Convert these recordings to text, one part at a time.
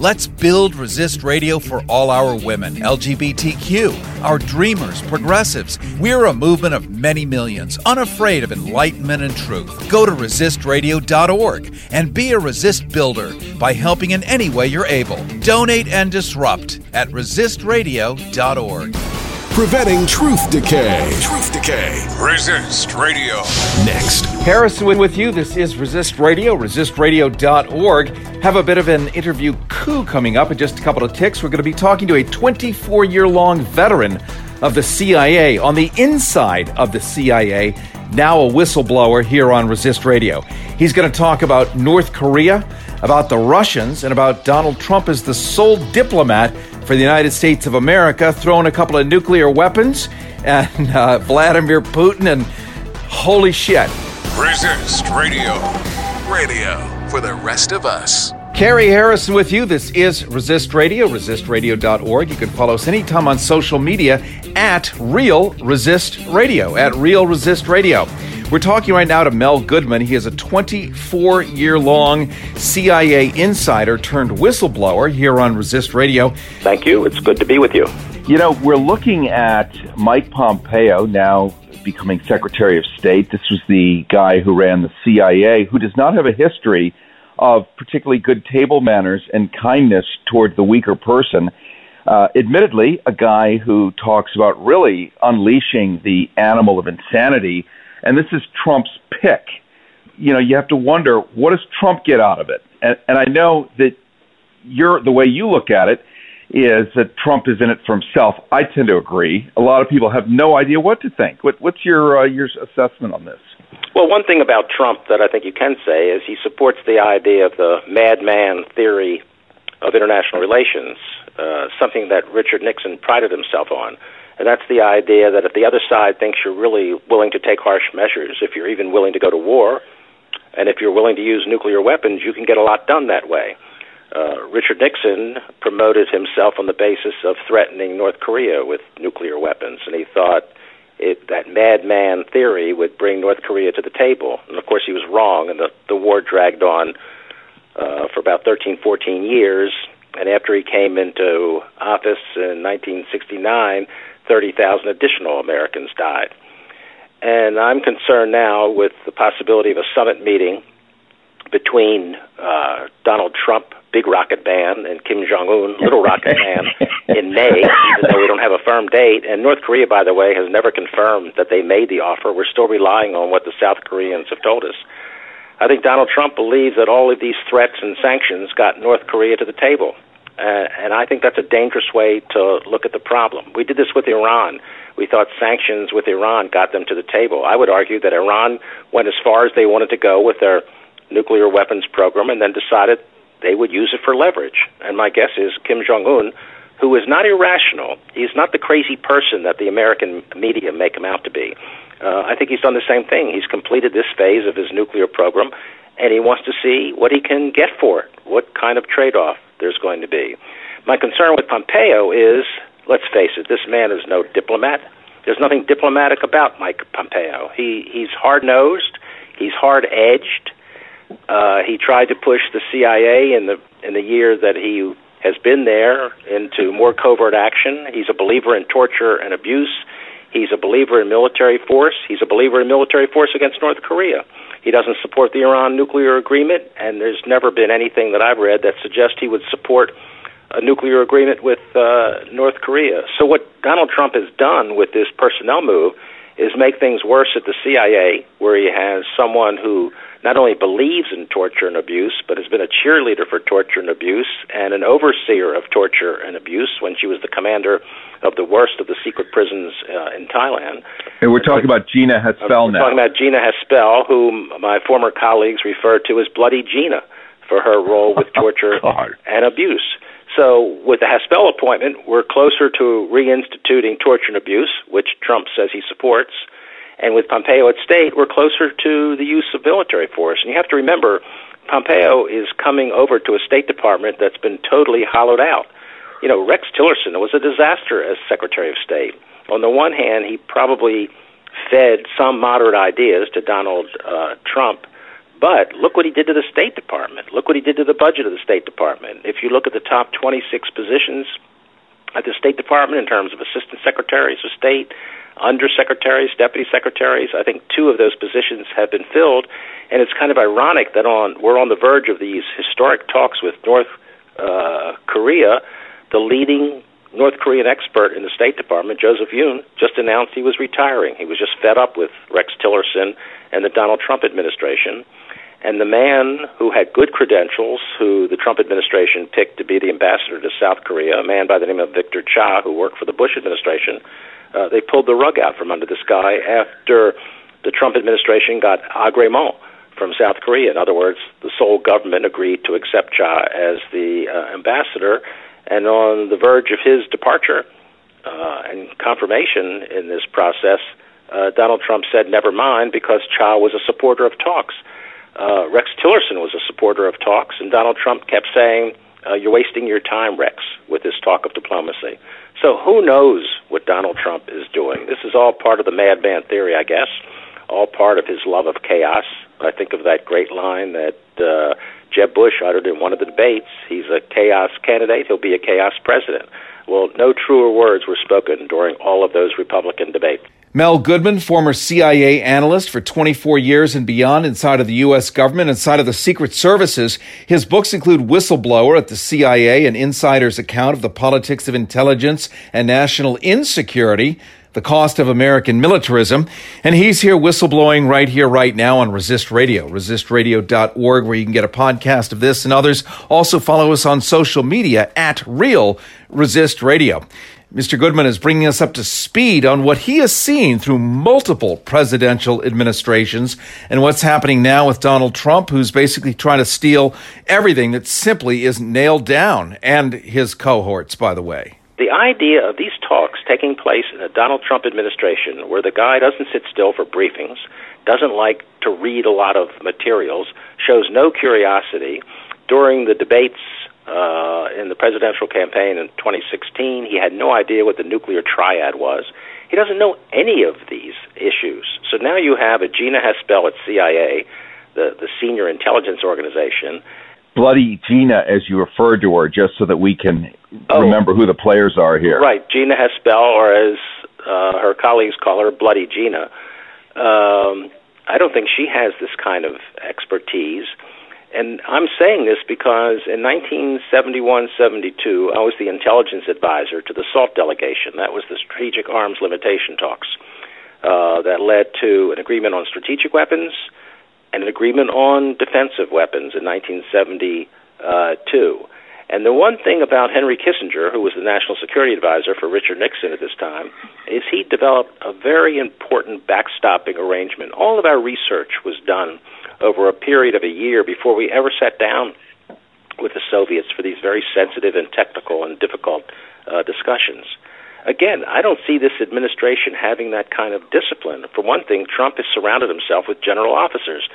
Let's build Resist Radio for all our women, LGBTQ, our dreamers, progressives. We're a movement of many millions, unafraid of enlightenment and truth. Go to resistradio.org and be a resist builder by helping in any way you're able. Donate and disrupt at resistradio.org. Preventing truth decay. Truth decay. Resist Radio. Next. Harrison with you. This is Resist Radio, resistradio.org. Have a bit of an interview coup coming up in just a couple of ticks. We're going to be talking to a 24 year long veteran of the CIA on the inside of the CIA, now a whistleblower here on Resist Radio. He's going to talk about North Korea, about the Russians, and about Donald Trump as the sole diplomat for the United States of America, throwing a couple of nuclear weapons, and uh, Vladimir Putin, and holy shit. Resist Radio. Radio for the rest of us. Carrie Harrison with you. This is Resist Radio, resistradio.org. You can follow us anytime on social media at Real Resist Radio, at Real Resist Radio. We're talking right now to Mel Goodman. He is a 24 year long CIA insider turned whistleblower here on Resist Radio. Thank you. It's good to be with you. You know, we're looking at Mike Pompeo now becoming Secretary of State. This was the guy who ran the CIA, who does not have a history of particularly good table manners and kindness toward the weaker person. Uh, admittedly, a guy who talks about really unleashing the animal of insanity, and this is Trump's pick. You know, you have to wonder what does Trump get out of it? And, and I know that you're the way you look at it is that Trump is in it for himself. I tend to agree. A lot of people have no idea what to think. What, what's your uh, your assessment on this? Well, one thing about Trump that I think you can say is he supports the idea of the madman theory of international relations, uh, something that Richard Nixon prided himself on. And that's the idea that if the other side thinks you're really willing to take harsh measures, if you're even willing to go to war, and if you're willing to use nuclear weapons, you can get a lot done that way. Uh, Richard Nixon promoted himself on the basis of threatening North Korea with nuclear weapons, and he thought it, that madman theory would bring North Korea to the table. And of course, he was wrong, and the, the war dragged on uh, for about 13, 14 years. And after he came into office in 1969, 30,000 additional Americans died. And I'm concerned now with the possibility of a summit meeting between uh, Donald Trump, Big Rocket Man, and Kim Jong Un, Little Rocket Man, in May, even though we don't have a firm date. And North Korea, by the way, has never confirmed that they made the offer. We're still relying on what the South Koreans have told us. I think Donald Trump believes that all of these threats and sanctions got North Korea to the table. Uh, and I think that's a dangerous way to look at the problem. We did this with Iran. We thought sanctions with Iran got them to the table. I would argue that Iran went as far as they wanted to go with their nuclear weapons program and then decided they would use it for leverage. And my guess is Kim Jong un, who is not irrational, he's not the crazy person that the American media make him out to be. Uh, I think he's done the same thing. He's completed this phase of his nuclear program, and he wants to see what he can get for it, what kind of trade off there's going to be. My concern with Pompeo is let's face it, this man is no diplomat. There's nothing diplomatic about Mike Pompeo. He he's hard nosed, he's hard edged. Uh, he tried to push the CIA in the in the year that he has been there into more covert action. He's a believer in torture and abuse. He's a believer in military force. He's a believer in military force against North Korea. He doesn't support the Iran nuclear agreement, and there's never been anything that I've read that suggests he would support a nuclear agreement with uh, North Korea. So what Donald Trump has done with this personnel move is make things worse at the CIA, where he has someone who not only believes in torture and abuse, but has been a cheerleader for torture and abuse and an overseer of torture and abuse when she was the commander of the worst of the secret prisons uh, in Thailand. And we're talking about Gina Haspel uh, we're talking about Gina Haspel, whom my former colleagues refer to as Bloody Gina for her role with torture God. and abuse. So, with the Haspel appointment, we're closer to reinstituting torture and abuse, which Trump says he supports. And with Pompeo at state, we're closer to the use of military force. And you have to remember, Pompeo is coming over to a State Department that's been totally hollowed out. You know, Rex Tillerson was a disaster as Secretary of State. On the one hand, he probably fed some moderate ideas to Donald uh, Trump, But look what he did to the State Department. Look what he did to the budget of the State Department. If you look at the top 26 positions at the State Department in terms of assistant secretaries of state, undersecretaries, deputy secretaries, I think two of those positions have been filled. And it's kind of ironic that on we're on the verge of these historic talks with North uh, Korea. The leading North Korean expert in the State Department, Joseph Yun, just announced he was retiring. He was just fed up with Rex Tillerson and the Donald Trump administration. And the man who had good credentials, who the Trump administration picked to be the ambassador to South Korea, a man by the name of Victor Cha, who worked for the Bush administration, uh, they pulled the rug out from under this guy after the Trump administration got agrément from South Korea. In other words, the Seoul government agreed to accept Cha as the uh, ambassador, and on the verge of his departure uh, and confirmation in this process, uh, Donald Trump said, never mind, because Cha was a supporter of talks. Uh, Rex Tillerson was a supporter of talks, and Donald Trump kept saying, uh, You're wasting your time, Rex, with this talk of diplomacy. So who knows what Donald Trump is doing? This is all part of the madman theory, I guess, all part of his love of chaos. I think of that great line that uh, Jeb Bush uttered in one of the debates. He's a chaos candidate, he'll be a chaos president. Well, no truer words were spoken during all of those Republican debates. Mel Goodman, former CIA analyst for 24 years and beyond inside of the U.S. government, inside of the Secret Services. His books include Whistleblower at the CIA, an insider's account of the politics of intelligence and national insecurity, the cost of American militarism. And he's here whistleblowing right here, right now on Resist Radio, resistradio.org, where you can get a podcast of this and others. Also follow us on social media at Real Resist Radio. Mr. Goodman is bringing us up to speed on what he has seen through multiple presidential administrations and what's happening now with Donald Trump, who's basically trying to steal everything that simply isn't nailed down, and his cohorts, by the way. The idea of these talks taking place in the Donald Trump administration, where the guy doesn't sit still for briefings, doesn't like to read a lot of materials, shows no curiosity. During the debates uh, in the presidential campaign in 2016. He had no idea what the nuclear triad was. He doesn't know any of these issues. So now you have a Gina Haspel at CIA, the, the senior intelligence organization. Bloody Gina, as you referred to her, just so that we can oh, remember who the players are here. Right, Gina Haspel, or as uh, her colleagues call her, Bloody Gina. Um, I don't think she has this kind of expertise. And I'm saying this because in 1971 72, I was the intelligence advisor to the SALT delegation. That was the Strategic Arms Limitation Talks uh, that led to an agreement on strategic weapons and an agreement on defensive weapons in 1972. And the one thing about Henry Kissinger, who was the national security advisor for Richard Nixon at this time, is he developed a very important backstopping arrangement. All of our research was done over a period of a year before we ever sat down with the Soviets for these very sensitive and technical and difficult uh, discussions. Again, I don't see this administration having that kind of discipline. For one thing, Trump has surrounded himself with general officers.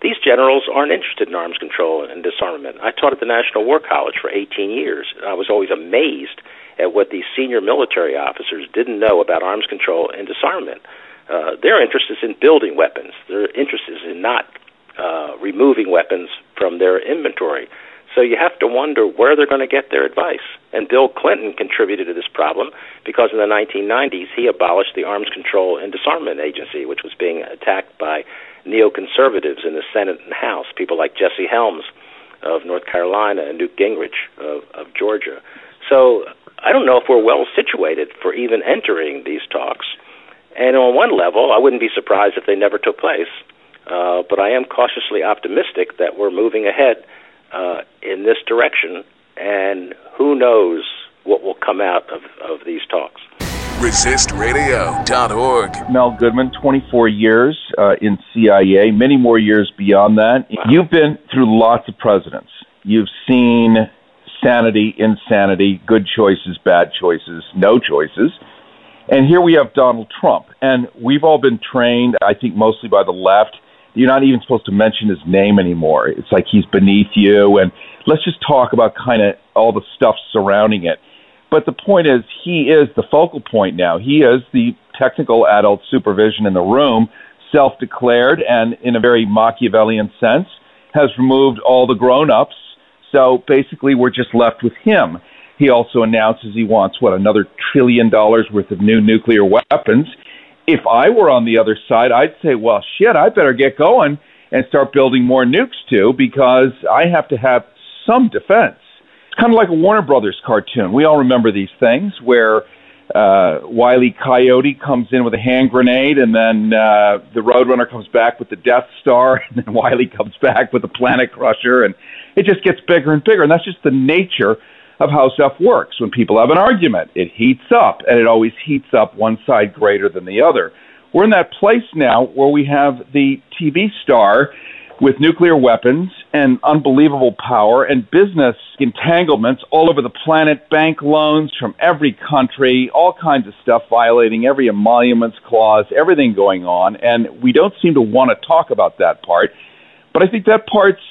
These generals aren't interested in arms control and disarmament. I taught at the National War College for 18 years, and I was always amazed at what these senior military officers didn't know about arms control and disarmament. Uh, their interest is in building weapons. Their interest is in not uh, removing weapons from their inventory. So you have to wonder where they're going to get their advice. And Bill Clinton contributed to this problem because in the 1990s he abolished the Arms Control and Disarmament Agency, which was being attacked by neoconservatives in the Senate and House, people like Jesse Helms of North Carolina and Newt Gingrich of, of Georgia. So I don't know if we're well situated for even entering these talks. And on one level, I wouldn't be surprised if they never took place. Uh, but I am cautiously optimistic that we're moving ahead uh, in this direction, and who knows what will come out of, of these talks. ResistRadio.org. Mel Goodman, 24 years uh, in CIA, many more years beyond that. Wow. You've been through lots of presidents. You've seen sanity, insanity, good choices, bad choices, no choices. And here we have Donald Trump. And we've all been trained, I think, mostly by the left you're not even supposed to mention his name anymore. It's like he's beneath you. And let's just talk about kind of all the stuff surrounding it. But the point is, he is the focal point now. He is the technical adult supervision in the room self declared and, in a very Machiavellian sense, has removed all the grown ups. So basically, we're just left with him. He also announces he wants, what, another trillion dollars worth of new nuclear weapons. If I were on the other side, I'd say, well, shit, I better get going and start building more nukes too because I have to have some defense. It's kind of like a Warner Brothers cartoon. We all remember these things where uh, Wiley Coyote comes in with a hand grenade, and then uh, the Roadrunner comes back with the Death Star, and then Wiley comes back with the Planet Crusher, and it just gets bigger and bigger. And that's just the nature of how stuff works. When people have an argument, it heats up, and it always heats up one side greater than the other. We're in that place now where we have the TV star with nuclear weapons and unbelievable power and business entanglements all over the planet, bank loans from every country, all kinds of stuff violating every emoluments clause, everything going on. And we don't seem to want to talk about that part. But I think that part's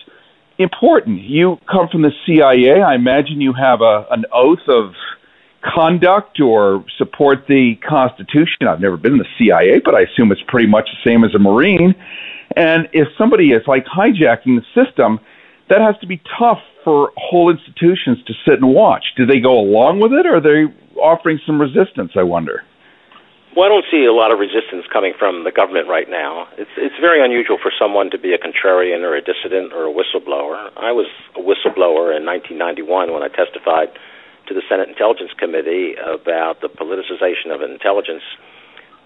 important. You come from the CIA. I imagine you have a, an oath of conduct or support the Constitution. I've never been in the CIA, but I assume it's pretty much the same as a Marine. And if somebody is like hijacking the system, that has to be tough for whole institutions to sit and watch. Do they go along with it, or are they offering some resistance? I wonder. Well, I don't see a lot of resistance coming from the government right now. It's it's very unusual for someone to be a contrarian or a dissident or a whistleblower. I was a whistleblower in 1991 when I testified to the Senate Intelligence Committee about the politicization of intelligence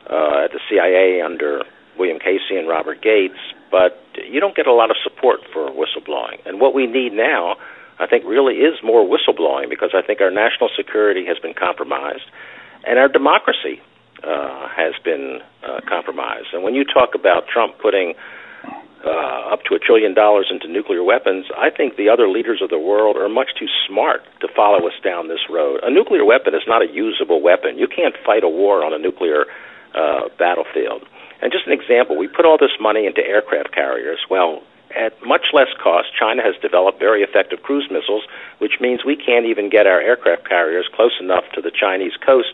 uh, at the CIA under William Casey and Robert Gates, but you don't get a lot of support for whistleblowing. And what we need now, I think, really is more whistleblowing because I think our national security has been compromised and our democracy uh, has been uh, compromised. And when you talk about Trump putting uh, up to a trillion dollars into nuclear weapons, I think the other leaders of the world are much too smart to follow us down this road. A nuclear weapon is not a usable weapon. You can't fight a war on a nuclear uh, battlefield. And just an example, we put all this money into aircraft carriers. Well, at much less cost, China has developed very effective cruise missiles, which means we can't even get our aircraft carriers close enough to the Chinese coast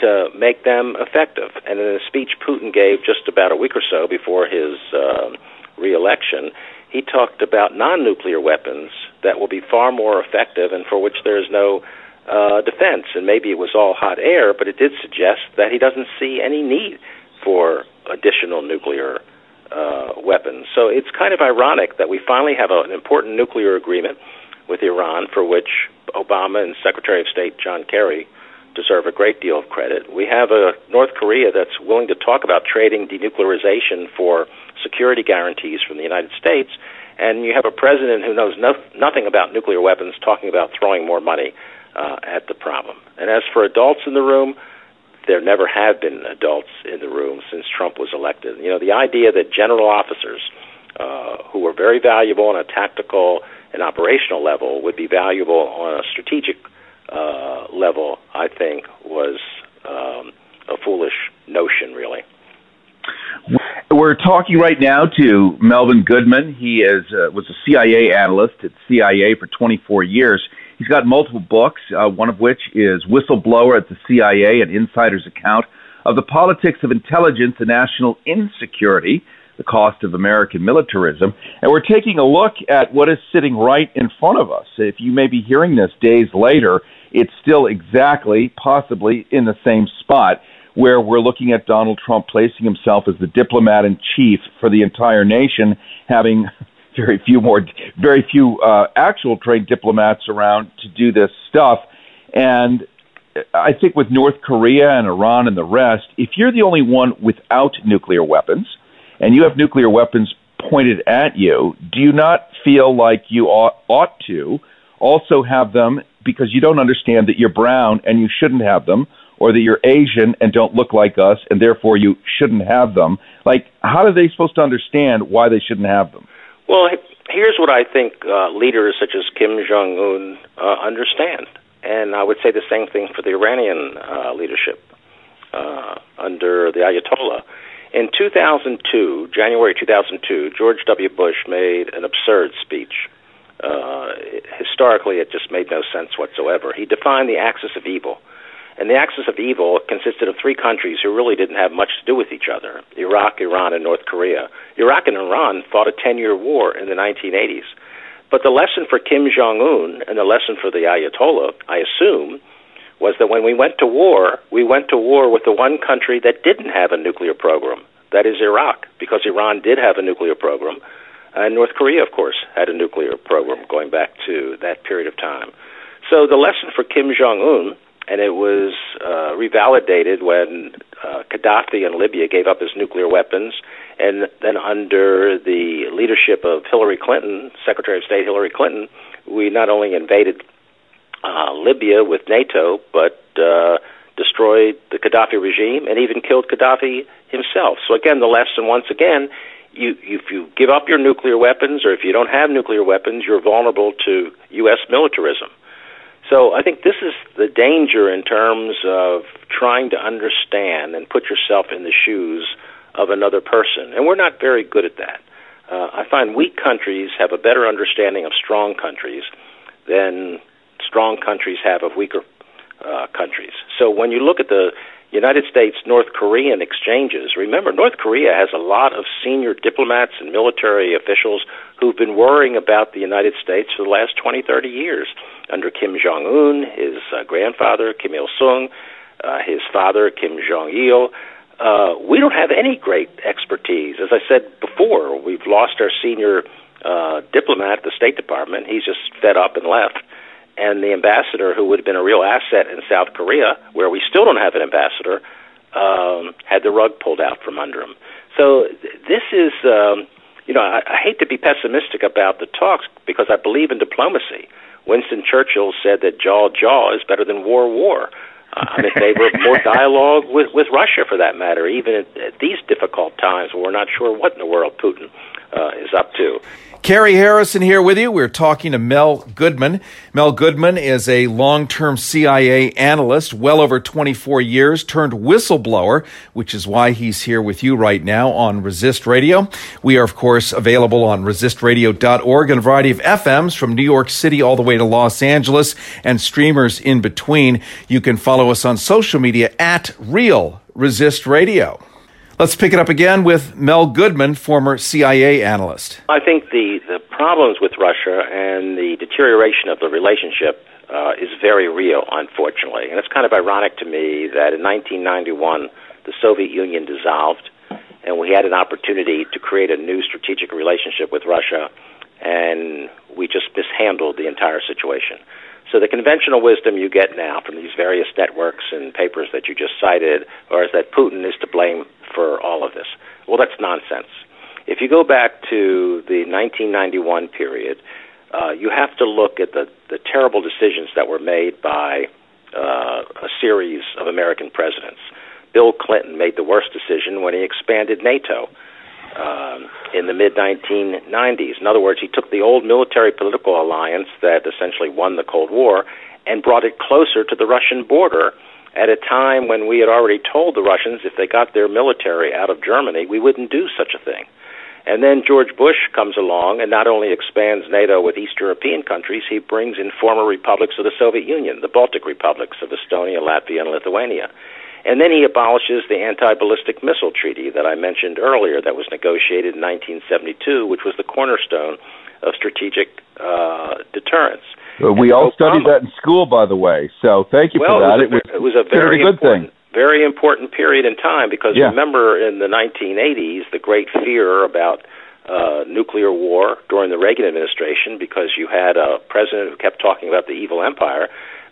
to make them effective. And in a speech Putin gave just about a week or so before his uh, reelection, he talked about non nuclear weapons that will be far more effective and for which there is no uh, defense. And maybe it was all hot air, but it did suggest that he doesn't see any need for additional nuclear uh, weapons. So it's kind of ironic that we finally have a, an important nuclear agreement with Iran, for which Obama and Secretary of State John Kerry deserve a great deal of credit. We have a North Korea that's willing to talk about trading denuclearization for security guarantees from the United States, and you have a president who knows no, nothing about nuclear weapons talking about throwing more money uh, at the problem. And as for adults in the room, there never have been adults in the room since Trump was elected. You know, the idea that general officers uh, who were very valuable on a tactical and operational level would be valuable on a strategic uh, level, I think, was um, a foolish notion, really. We're talking right now to Melvin Goodman. He is uh, was a CIA analyst at CIA for 24 years. He's got multiple books, uh, one of which is Whistleblower at the CIA, an insider's account of the politics of intelligence and national insecurity, the cost of American militarism. And we're taking a look at what is sitting right in front of us. If you may be hearing this days later, it's still exactly, possibly, in the same spot where we're looking at Donald Trump placing himself as the diplomat in chief for the entire nation, having very few more, very few uh, actual trained diplomats around to do this stuff. And I think with North Korea and Iran and the rest, if you're the only one without nuclear weapons, and you have nuclear weapons pointed at you, do you not feel like you ought, ought to also have them because you don't understand that you're brown and you shouldn't have them, or that you're Asian and don't look like us and therefore you shouldn't have them? Like, how are they supposed to understand why they shouldn't have them? Well, here's what I think uh, leaders such as Kim Jong Un uh, understand, and I would say the same thing for the Iranian uh, leadership uh, under the Ayatollah. In 2002, January 2002, George W. Bush made an absurd speech. Uh, historically, it just made no sense whatsoever. He defined the axis of evil And the axis of evil consisted of three countries who really didn't have much to do with each other Iraq, Iran, and North Korea. Iraq and Iran fought a 10 year war in the 1980s. But the lesson for Kim Jong un and the lesson for the Ayatollah, I assume, was that when we went to war, we went to war with the one country that didn't have a nuclear program. That is Iraq, because Iran did have a nuclear program. And North Korea, of course, had a nuclear program going back to that period of time. So the lesson for Kim Jong un, and it was uh, revalidated when uh, Gaddafi in Libya gave up his nuclear weapons, and then under the leadership of Hillary Clinton, Secretary of State Hillary Clinton, we not only invaded uh, Libya with NATO, but uh, destroyed the Gaddafi regime and even killed Gaddafi himself. So again, the lesson once again you, if you give up your nuclear weapons or if you don't have nuclear weapons, you're vulnerable to U.S. militarism. So I think this is the danger in terms of trying to understand and put yourself in the shoes of another person. And we're not very good at that. Uh, I find weak countries have a better understanding of strong countries than strong countries have of weaker uh, countries. So when you look at the United States North Korean exchanges. Remember, North Korea has a lot of senior diplomats and military officials who've been worrying about the United States for the last 20, 30 years. Under Kim Jong un, his uh, grandfather, Kim Il sung, uh, his father, Kim Jong il. Uh, we don't have any great expertise. As I said before, we've lost our senior uh, diplomat at the State Department. He's just fed up and left and the ambassador, who would have been a real asset in South Korea, where we still don't have an ambassador, um, had the rug pulled out from under him. So this is, um, you know, I, I hate to be pessimistic about the talks because I believe in diplomacy. Winston Churchill said that jaw jaw is better than war war. Uh, I'm in favor of more dialogue with, with Russia, for that matter, even at, at these difficult times where we're not sure what in the world Putin uh, is up to. Carrie Harrison here with you. We're talking to Mel Goodman. Mel Goodman is a long term CIA analyst, well over 24 years, turned whistleblower, which is why he's here with you right now on Resist Radio. We are, of course, available on resistradio.org and a variety of FMs from New York City all the way to Los Angeles and streamers in between. You can follow us on social media at Real Resist Radio. Let's pick it up again with Mel Goodman, former CIA analyst. I think the, the problems with Russia and the deterioration of the relationship uh, is very real, unfortunately. And it's kind of ironic to me that in 1991, the Soviet Union dissolved, and we had an opportunity to create a new strategic relationship with Russia, and we just mishandled the entire situation. So the conventional wisdom you get now from these various networks and papers that you just cited are is that Putin is to blame for all of this. Well, that's nonsense. If you go back to the 1991 period, uh, you have to look at the, the terrible decisions that were made by uh, a series of American presidents. Bill Clinton made the worst decision when he expanded NATO um, in the mid 1990s. In other words, he took the old military political alliance that essentially won the Cold War and brought it closer to the Russian border at a time when we had already told the Russians if they got their military out of Germany, we wouldn't do such a thing. And then George Bush comes along and not only expands NATO with East European countries, he brings in former republics of the Soviet Union, the Baltic republics of Estonia, Latvia, and Lithuania. And then he abolishes the anti ballistic missile treaty that I mentioned earlier that was negotiated in 1972, which was the cornerstone of strategic uh, deterrence. We all Obama, studied that in school, by the way. So thank you well, for that. It was, it was, a very good thing. Very important period in time because yeah. remember in the 1980s the great fear about uh, nuclear war during the Reagan administration because you had a president who kept talking about the evil empire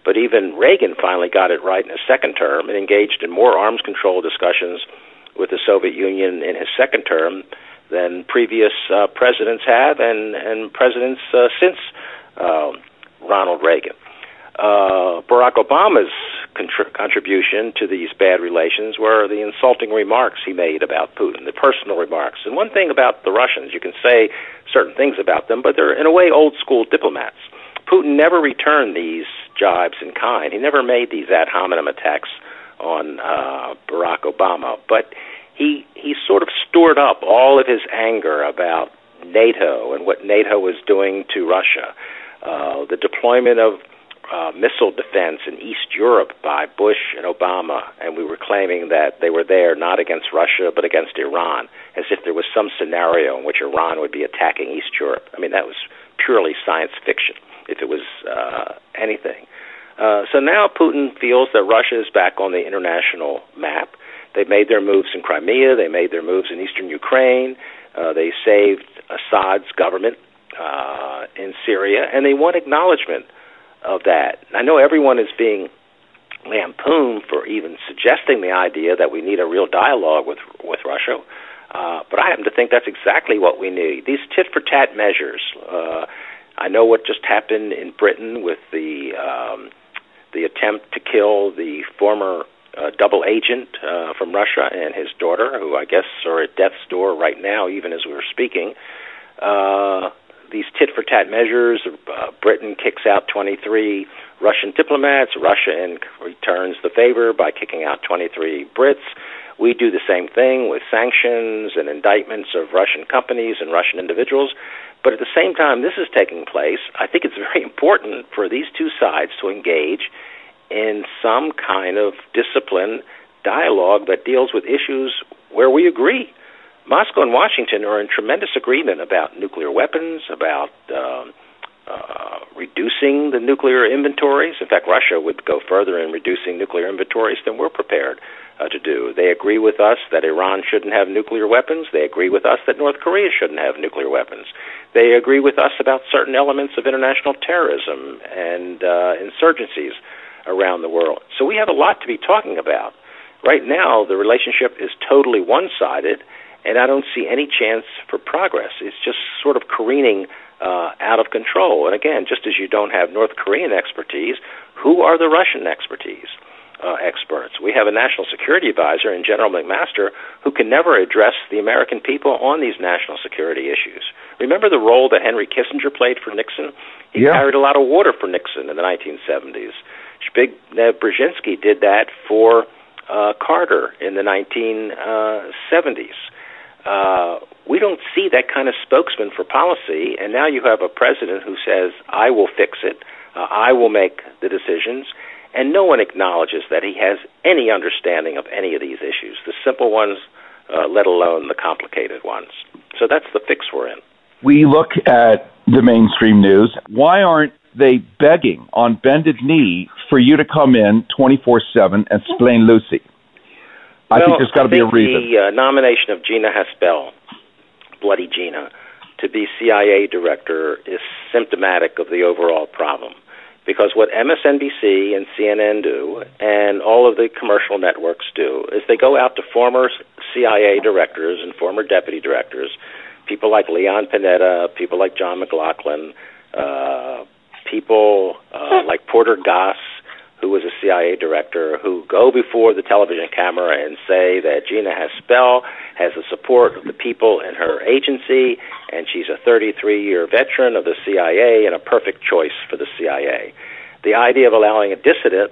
but even Reagan finally got it right in his second term and engaged in more arms control discussions with the Soviet Union in his second term than previous uh, presidents have, and and presidents uh, since uh, Ronald Reagan. Uh, Barack Obama's contr- contribution to these bad relations were the insulting remarks he made about Putin, the personal remarks. And one thing about the Russians, you can say certain things about them, but they're in a way old school diplomats. Putin never returned these jibes in kind. He never made these ad hominem attacks on uh, Barack Obama, but he he sort of stored up all of his anger about NATO and what NATO was doing to Russia, uh, the deployment of uh, missile defense in East Europe by Bush and Obama, and we were claiming that they were there not against Russia but against Iran, as if there was some scenario in which Iran would be attacking East Europe. I mean, that was purely science fiction, if it was uh, anything. Uh, so now Putin feels that Russia is back on the international map. They've made their moves in Crimea. They made their moves in eastern Ukraine. Uh, they saved Assad's government uh, in Syria, and they want acknowledgement of that. I know everyone is being lampooned for even suggesting the idea that we need a real dialogue with with Russia, uh, but I happen to think that's exactly what we need. These tit for tat measures. Uh, I know what just happened in Britain with the um, the attempt to kill the former uh, double agent uh, from Russia and his daughter, who I guess are at death's door right now, even as we are speaking. Uh, these tit for tat measures. Uh, Britain kicks out 23 Russian diplomats. Russia in returns the favor by kicking out 23 Brits. We do the same thing with sanctions and indictments of Russian companies and Russian individuals. But at the same time this is taking place, I think it's very important for these two sides to engage in some kind of discipline dialogue that deals with issues where we agree. Moscow and Washington are in tremendous agreement about nuclear weapons, about um, uh, reducing the nuclear inventories. In fact, Russia would go further in reducing nuclear inventories than we're prepared uh, to do. They agree with us that Iran shouldn't have nuclear weapons. They agree with us that North Korea shouldn't have nuclear weapons. They agree with us about certain elements of international terrorism and uh, insurgencies around the world. So we have a lot to be talking about. Right now, the relationship is totally one sided and I don't see any chance for progress. It's just sort of careening uh, out of control. And again, just as you don't have North Korean expertise, who are the Russian expertise? Uh, experts. We have a national security advisor in General McMaster who can never address the American people on these national security issues. Remember the role that Henry Kissinger played for Nixon? He yeah. carried a lot of water for Nixon in the 1970s. Zbigniew Brzezinski did that for uh, Carter in the 1970s. Uh, we don't see that kind of spokesman for policy, and now you have a president who says, I will fix it, uh, I will make the decisions, and no one acknowledges that he has any understanding of any of these issues, the simple ones, uh, let alone the complicated ones. So that's the fix we're in. We look at the mainstream news. Why aren't they begging on bended knee for you to come in 24 7 and explain Lucy? I well, think there's got to be a reason. The uh, nomination of Gina Haspel, Bloody Gina, to be CIA director is symptomatic of the overall problem. Because what MSNBC and CNN do, and all of the commercial networks do, is they go out to former CIA directors and former deputy directors, people like Leon Panetta, people like John McLaughlin, uh, people uh, like Porter Goss, who was a CIA director, who go before the television camera and say that Gina Haspel has the support of the people in her agency, and she's a 33 year veteran of the CIA and a perfect choice for the CIA. The idea of allowing a dissident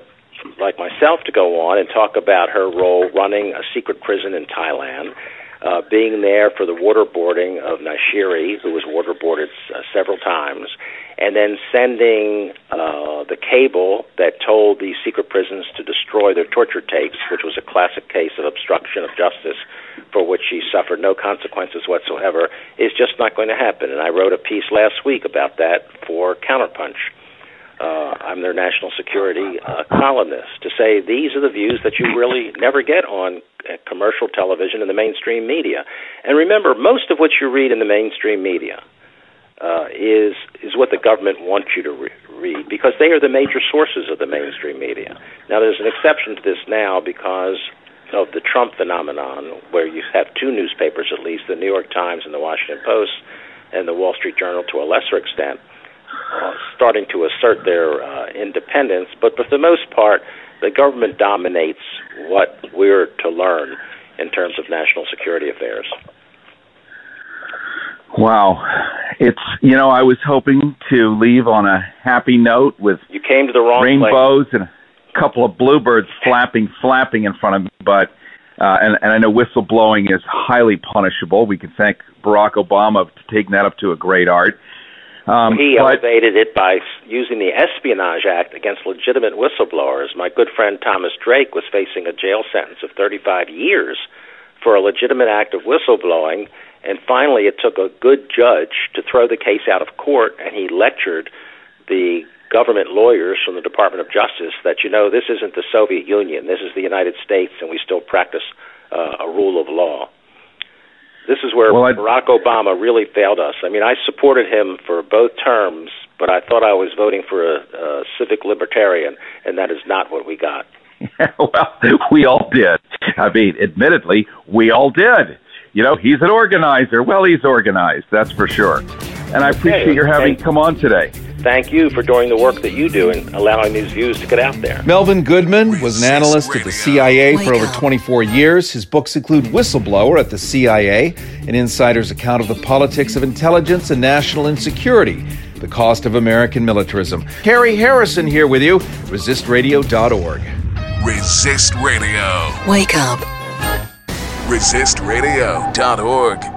like myself to go on and talk about her role running a secret prison in Thailand uh, being there for the waterboarding of Nashiri, who was waterboarded uh, several times, and then sending uh, cable that told the secret prisons to destroy their torture tapes, which was a classic case of obstruction of justice for which she suffered no consequences whatsoever, is just not going to happen. And I wrote a piece last week about that for Counterpunch. Uh, I'm their national security uh, columnist to say these are the views that you really never get on uh, commercial television and the mainstream media. And remember, most of what you read in the mainstream media uh, is is what the government wants you to re- read because they are the major sources of the mainstream media. Now, there's an exception to this now because of the Trump phenomenon, where you have two newspapers at least, the New York Times and the Washington Post, and the Wall Street Journal to a lesser extent uh, starting to assert their uh, independence, but for the most part, the government dominates what we're to learn in terms of national security affairs. Wow. It's, you know, I was hoping to leave on a happy note with you came to the wrong rainbows place. and a couple of bluebirds flapping, flapping in front of me, but. Uh, and, and I know whistleblowing is highly punishable. We can thank Barack Obama for taking that up to a great art. Um, he but- elevated it by using the Espionage Act against legitimate whistleblowers. My good friend Thomas Drake was facing a jail sentence of 35 years for a legitimate act of whistleblowing, and finally it took a good judge to throw the case out of court, and he lectured the government lawyers from the Department of Justice that you know this isn't the Soviet Union, this is the United States, and we still practice uh, a rule of law. This is where Well, Barack Obama really failed us. I mean, I supported him for both terms, but I thought I was voting for a, a civic libertarian, and that is not what we got. well, we all did. I mean, admittedly, we all did. You know, he's an organizer. Well, he's organized, that's for sure. And I appreciate your having okay. come on today. Thank you for doing the work that you do and allowing these views to get out there. Melvin Goodman was an analyst at the CIA for over 24 years. His books include Whistleblower at the CIA, an insider's account of the politics of intelligence and national insecurity, the cost of American militarism. Harry Harrison here with you, resistradio.org. Resist Radio. Wake up. Resistradio.org.